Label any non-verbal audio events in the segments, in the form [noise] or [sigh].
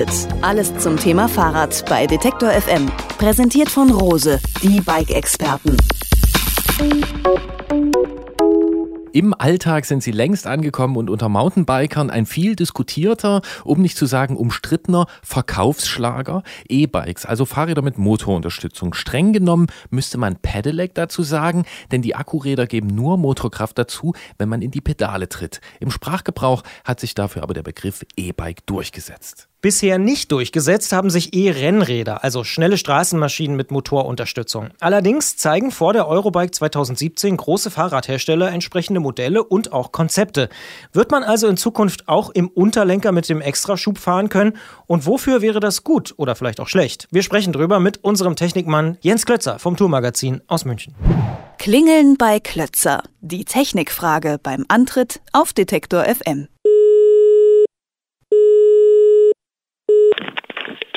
Antritt. Alles zum Thema Fahrrad bei Detektor FM. Präsentiert von Rose, die Bike-Experten. Im Alltag sind sie längst angekommen und unter Mountainbikern ein viel diskutierter, um nicht zu sagen umstrittener Verkaufsschlager E-Bikes, also Fahrräder mit Motorunterstützung. Streng genommen müsste man Pedelec dazu sagen, denn die Akkuräder geben nur Motorkraft dazu, wenn man in die Pedale tritt. Im Sprachgebrauch hat sich dafür aber der Begriff E-Bike durchgesetzt. Bisher nicht durchgesetzt haben sich E-Rennräder, also schnelle Straßenmaschinen mit Motorunterstützung. Allerdings zeigen vor der Eurobike 2017 große Fahrradhersteller entsprechende Modelle und auch Konzepte. Wird man also in Zukunft auch im Unterlenker mit dem Extraschub fahren können? Und wofür wäre das gut oder vielleicht auch schlecht? Wir sprechen drüber mit unserem Technikmann Jens Klötzer vom Tourmagazin aus München. Klingeln bei Klötzer. Die Technikfrage beim Antritt auf Detektor FM.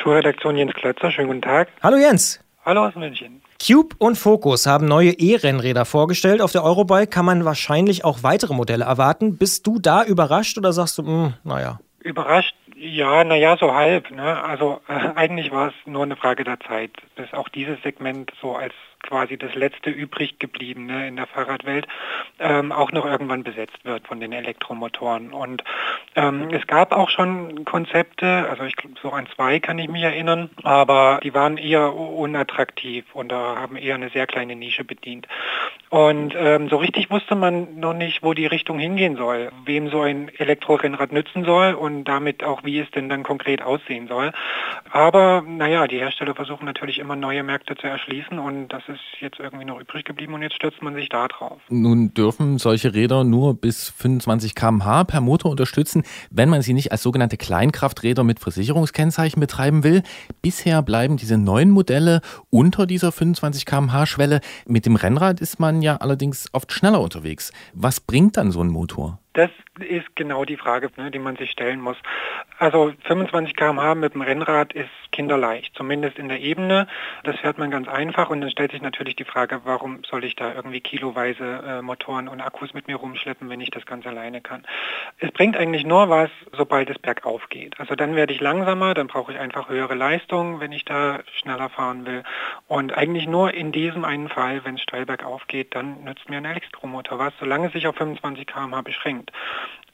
Tourredaktion Jens Klötzer, schönen guten Tag. Hallo Jens. Hallo aus München. Cube und Focus haben neue E-Rennräder vorgestellt. Auf der Eurobike kann man wahrscheinlich auch weitere Modelle erwarten. Bist du da überrascht oder sagst du, mh, hm, naja? Überrascht, ja, naja, so halb. Ne? Also äh, eigentlich war es nur eine Frage der Zeit, bis auch dieses Segment so als quasi das letzte übrig gebliebene in der Fahrradwelt, ähm, auch noch irgendwann besetzt wird von den Elektromotoren. Und ähm, es gab auch schon Konzepte, also ich so an zwei kann ich mich erinnern, aber die waren eher unattraktiv und da haben eher eine sehr kleine Nische bedient. Und ähm, so richtig wusste man noch nicht, wo die Richtung hingehen soll, wem so ein Elektrorennrad nützen soll und damit auch, wie es denn dann konkret aussehen soll. Aber naja, die Hersteller versuchen natürlich immer neue Märkte zu erschließen und das ist jetzt irgendwie noch übrig geblieben und jetzt stürzt man sich da drauf. Nun dürfen solche Räder nur bis 25 km/h per Motor unterstützen, wenn man sie nicht als sogenannte Kleinkrafträder mit Versicherungskennzeichen betreiben will. Bisher bleiben diese neuen Modelle unter dieser 25 km/h Schwelle. Mit dem Rennrad ist man ja allerdings oft schneller unterwegs. Was bringt dann so ein Motor? Das ist genau die Frage, ne, die man sich stellen muss. Also 25 km/h mit dem Rennrad ist kinderleicht, zumindest in der Ebene. Das fährt man ganz einfach und dann stellt sich natürlich die Frage, warum soll ich da irgendwie kiloweise äh, Motoren und Akkus mit mir rumschleppen, wenn ich das ganz alleine kann. Es bringt eigentlich nur was, sobald es bergauf geht. Also dann werde ich langsamer, dann brauche ich einfach höhere Leistung, wenn ich da schneller fahren will. Und eigentlich nur in diesem einen Fall, wenn es steil bergauf geht, dann nützt mir ein Elektromotor was, solange es sich auf 25 km/h beschränkt.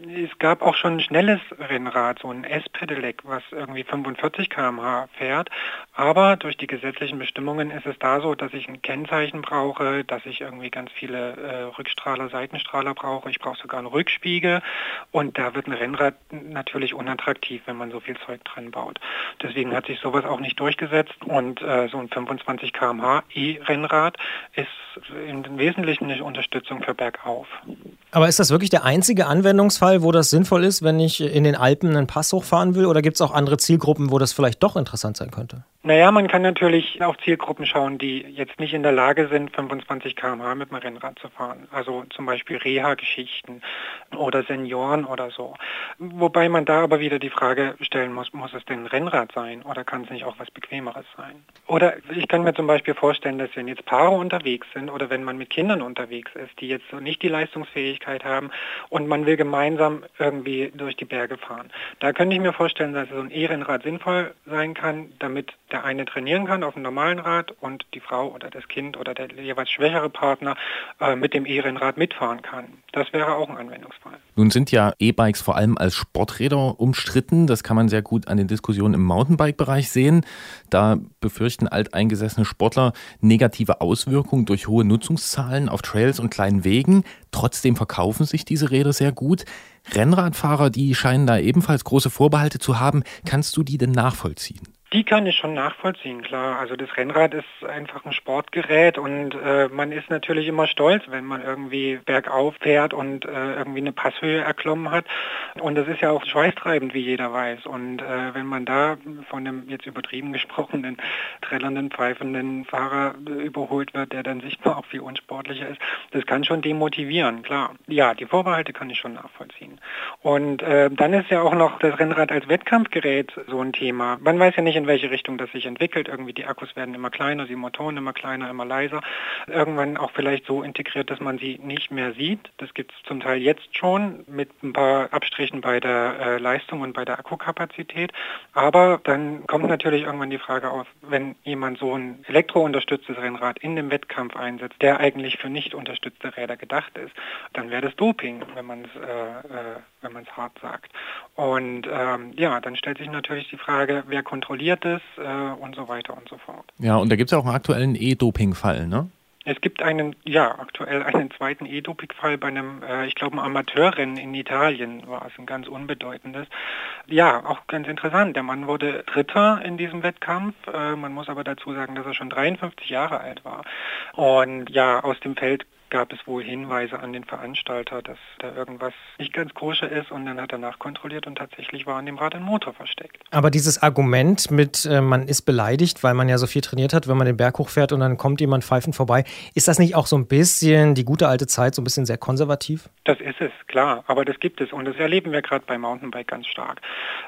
Es gab auch schon ein schnelles Rennrad, so ein S-Pedelec, was irgendwie 45 km/h fährt. Aber durch die gesetzlichen Bestimmungen ist es da so, dass ich ein Kennzeichen brauche, dass ich irgendwie ganz viele äh, Rückstrahler, Seitenstrahler brauche. Ich brauche sogar einen Rückspiegel. Und da wird ein Rennrad natürlich unattraktiv, wenn man so viel Zeug drin baut. Deswegen hat sich sowas auch nicht durchgesetzt. Und äh, so ein 25 km/h E-Rennrad ist im Wesentlichen eine Unterstützung für bergauf. Aber ist das wirklich der einzige Anwendungsfall, wo das sinnvoll ist, wenn ich in den Alpen einen Pass hochfahren will? Oder gibt es auch andere Zielgruppen, wo das vielleicht doch interessant sein könnte? Naja, man kann natürlich auf Zielgruppen schauen, die jetzt nicht in der Lage sind, 25 km/h mit dem Rennrad zu fahren. Also zum Beispiel Reha-Geschichten oder Senioren oder so. Wobei man da aber wieder die Frage stellen muss, muss es denn ein Rennrad sein oder kann es nicht auch was Bequemeres sein? Oder ich kann mir zum Beispiel vorstellen, dass wenn jetzt Paare unterwegs sind oder wenn man mit Kindern unterwegs ist, die jetzt nicht die Leistungsfähigkeit haben und man will gemeinsam irgendwie durch die Berge fahren. Da könnte ich mir vorstellen, dass so ein E-Rennrad sinnvoll sein kann, damit der eine trainieren kann auf dem normalen Rad und die Frau oder das Kind oder der jeweils schwächere Partner äh, mit dem E-Rennrad mitfahren kann. Das wäre auch ein Anwendungsfall. Nun sind ja E-Bikes vor allem als Sporträder umstritten. Das kann man sehr gut an den Diskussionen im Mountainbike-Bereich sehen. Da befürchten alteingesessene Sportler negative Auswirkungen durch hohe Nutzungszahlen auf Trails und kleinen Wegen. Trotzdem verkaufen sich diese Räder sehr gut. Rennradfahrer, die scheinen da ebenfalls große Vorbehalte zu haben. Kannst du die denn nachvollziehen? Die kann ich schon nachvollziehen, klar. Also das Rennrad ist einfach ein Sportgerät und äh, man ist natürlich immer stolz, wenn man irgendwie bergauf fährt und äh, irgendwie eine Passhöhe erklommen hat. Und das ist ja auch schweißtreibend, wie jeder weiß. Und äh, wenn man da von einem jetzt übertrieben gesprochenen, trällernden, pfeifenden Fahrer überholt wird, der dann sichtbar auch viel unsportlicher ist, das kann schon demotivieren, klar. Ja, die Vorbehalte kann ich schon nachvollziehen. Und äh, dann ist ja auch noch das Rennrad als Wettkampfgerät so ein Thema. Man weiß ja nicht, in welche Richtung das sich entwickelt. Irgendwie die Akkus werden immer kleiner, die Motoren immer kleiner, immer leiser. Irgendwann auch vielleicht so integriert, dass man sie nicht mehr sieht. Das gibt es zum Teil jetzt schon mit ein paar Abstrichen bei der äh, Leistung und bei der Akkukapazität. Aber dann kommt natürlich irgendwann die Frage auf, wenn jemand so ein elektrounterstütztes Rennrad in dem Wettkampf einsetzt, der eigentlich für nicht unterstützte Räder gedacht ist, dann wäre das Doping, wenn man es äh, äh, wenn man es hart sagt. Und ähm, ja, dann stellt sich natürlich die Frage, wer kontrolliert es äh, und so weiter und so fort. Ja, und da gibt es ja auch einen aktuellen E-Doping-Fall, ne? Es gibt einen, ja, aktuell einen zweiten E-Doping-Fall bei einem, äh, ich glaube, Amateurrennen in Italien war es ein ganz unbedeutendes. Ja, auch ganz interessant. Der Mann wurde Dritter in diesem Wettkampf. Äh, man muss aber dazu sagen, dass er schon 53 Jahre alt war. Und ja, aus dem Feld gab es wohl Hinweise an den Veranstalter, dass da irgendwas nicht ganz koscher ist und dann hat er nachkontrolliert und tatsächlich war an dem Rad ein Motor versteckt. Aber dieses Argument mit, äh, man ist beleidigt, weil man ja so viel trainiert hat, wenn man den Berg hochfährt und dann kommt jemand pfeifend vorbei, ist das nicht auch so ein bisschen die gute alte Zeit, so ein bisschen sehr konservativ? Das ist es, klar, aber das gibt es und das erleben wir gerade beim Mountainbike ganz stark.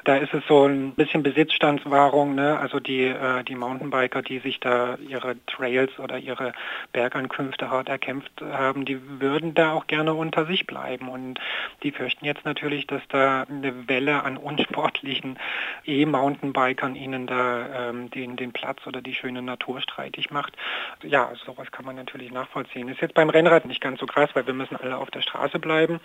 Da ist es so ein bisschen Besitzstandswahrung, ne? also die, äh, die Mountainbiker, die sich da ihre Trails oder ihre Bergankünfte hart erkämpft haben, die würden da auch gerne unter sich bleiben. Und die fürchten jetzt natürlich, dass da eine Welle an unsportlichen E-Mountainbikern ihnen da ähm, den, den Platz oder die schöne Natur streitig macht. Ja, also sowas kann man natürlich nachvollziehen. Ist jetzt beim Rennrad nicht ganz so krass, weil wir müssen alle auf der Straße bleiben.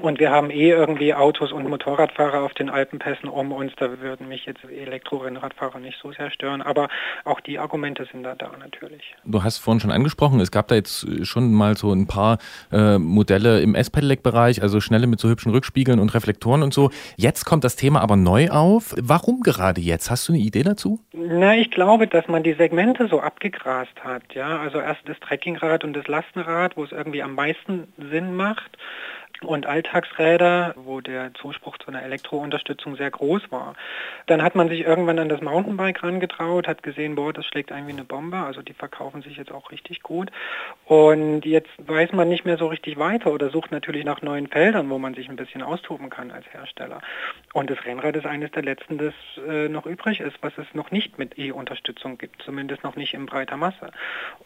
Und wir haben eh irgendwie Autos und Motorradfahrer auf den Alpenpässen um uns. Da würden mich jetzt Elektrorennradfahrer nicht so sehr stören. Aber auch die Argumente sind da da natürlich. Du hast vorhin schon angesprochen, es gab da jetzt schon mal so ein paar äh, Modelle im S-Pedelec-Bereich, also schnelle mit so hübschen Rückspiegeln und Reflektoren und so. Jetzt kommt das Thema aber neu auf. Warum gerade jetzt? Hast du eine Idee dazu? Na, ich glaube, dass man die Segmente so abgegrast hat. Ja, also erst das Trekkingrad und das Lastenrad, wo es irgendwie am meisten Sinn macht und Alltagsräder, wo der Zuspruch zu einer Elektrounterstützung sehr groß war. Dann hat man sich irgendwann an das Mountainbike rangetraut, hat gesehen, boah, das schlägt ein wie eine Bombe, also die verkaufen sich jetzt auch richtig gut. Und jetzt weiß man nicht mehr so richtig weiter oder sucht natürlich nach neuen Feldern, wo man sich ein bisschen austoben kann als Hersteller. Und das Rennrad ist eines der letzten, das äh, noch übrig ist, was es noch nicht mit E-Unterstützung gibt, zumindest noch nicht in breiter Masse.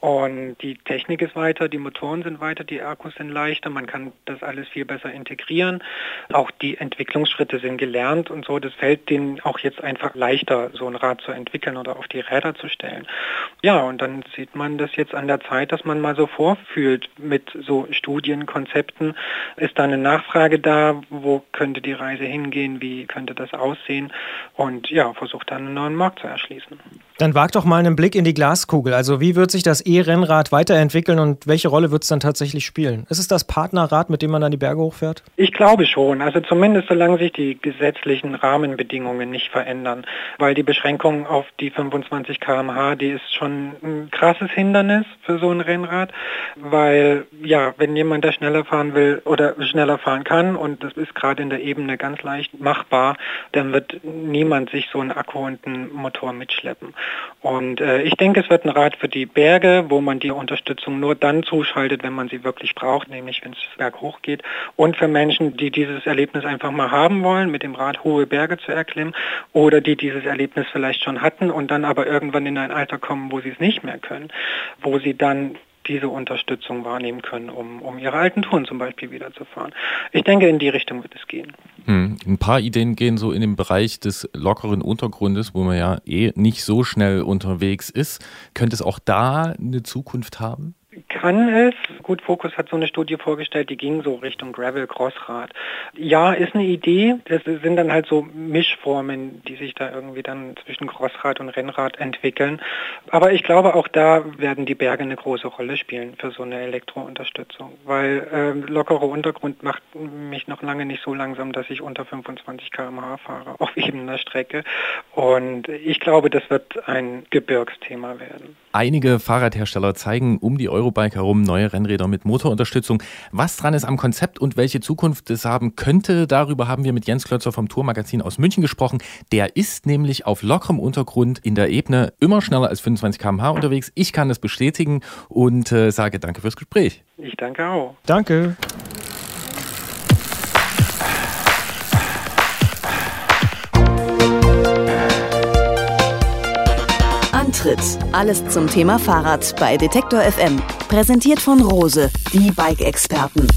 Und die Technik ist weiter, die Motoren sind weiter, die Akkus sind leichter, man kann das alles viel besser integrieren. Auch die Entwicklungsschritte sind gelernt und so. Das fällt denen auch jetzt einfach leichter, so ein Rad zu entwickeln oder auf die Räder zu stellen. Ja, und dann sieht man das jetzt an der Zeit, dass man mal so vorfühlt mit so Studienkonzepten. Ist da eine Nachfrage da? Wo könnte die Reise hingehen? Wie könnte das aussehen? Und ja, versucht dann einen neuen Markt zu erschließen. Dann wag doch mal einen Blick in die Glaskugel. Also wie wird sich das E-Rennrad weiterentwickeln und welche Rolle wird es dann tatsächlich spielen? Ist es das Partnerrad, mit dem man dann die Berge hochfährt? Ich glaube schon. Also zumindest solange sich die gesetzlichen Rahmenbedingungen nicht verändern. Weil die Beschränkung auf die 25 km/h, die ist schon ein krasses Hindernis für so ein Rennrad. Weil ja, wenn jemand da schneller fahren will oder schneller fahren kann und das ist gerade in der Ebene ganz leicht machbar, dann wird niemand sich so einen Akku und einen Motor mitschleppen. Und äh, ich denke, es wird ein Rad für die Berge, wo man die Unterstützung nur dann zuschaltet, wenn man sie wirklich braucht, nämlich wenn es berghoch geht. Und für Menschen, die dieses Erlebnis einfach mal haben wollen, mit dem Rad hohe Berge zu erklimmen oder die dieses Erlebnis vielleicht schon hatten und dann aber irgendwann in ein Alter kommen, wo sie es nicht mehr können, wo sie dann diese Unterstützung wahrnehmen können, um, um ihre alten Touren zum Beispiel wiederzufahren. Ich denke, in die Richtung wird es gehen. Hm. Ein paar Ideen gehen so in den Bereich des lockeren Untergrundes, wo man ja eh nicht so schnell unterwegs ist. Könnte es auch da eine Zukunft haben? Kann es. Gut, Focus hat so eine Studie vorgestellt, die ging so Richtung Gravel Crossrad. Ja, ist eine Idee. Das sind dann halt so Mischformen, die sich da irgendwie dann zwischen Crossrad und Rennrad entwickeln. Aber ich glaube, auch da werden die Berge eine große Rolle spielen für so eine Elektrounterstützung, weil äh, lockerer Untergrund macht mich noch lange nicht so langsam, dass ich unter 25 km/h fahre auf [laughs] ebener Strecke. Und ich glaube, das wird ein Gebirgsthema werden. Einige Fahrradhersteller zeigen um die Eurobike herum neue Rennräder mit Motorunterstützung. Was dran ist am Konzept und welche Zukunft es haben könnte, darüber haben wir mit Jens Klötzer vom Tourmagazin aus München gesprochen. Der ist nämlich auf lockerem Untergrund in der Ebene immer schneller als 25 km/h unterwegs. Ich kann das bestätigen und äh, sage danke fürs Gespräch. Ich danke auch. Danke. Antritt. Alles zum Thema Fahrrad bei Detektor FM. Präsentiert von Rose, die Bike-Experten.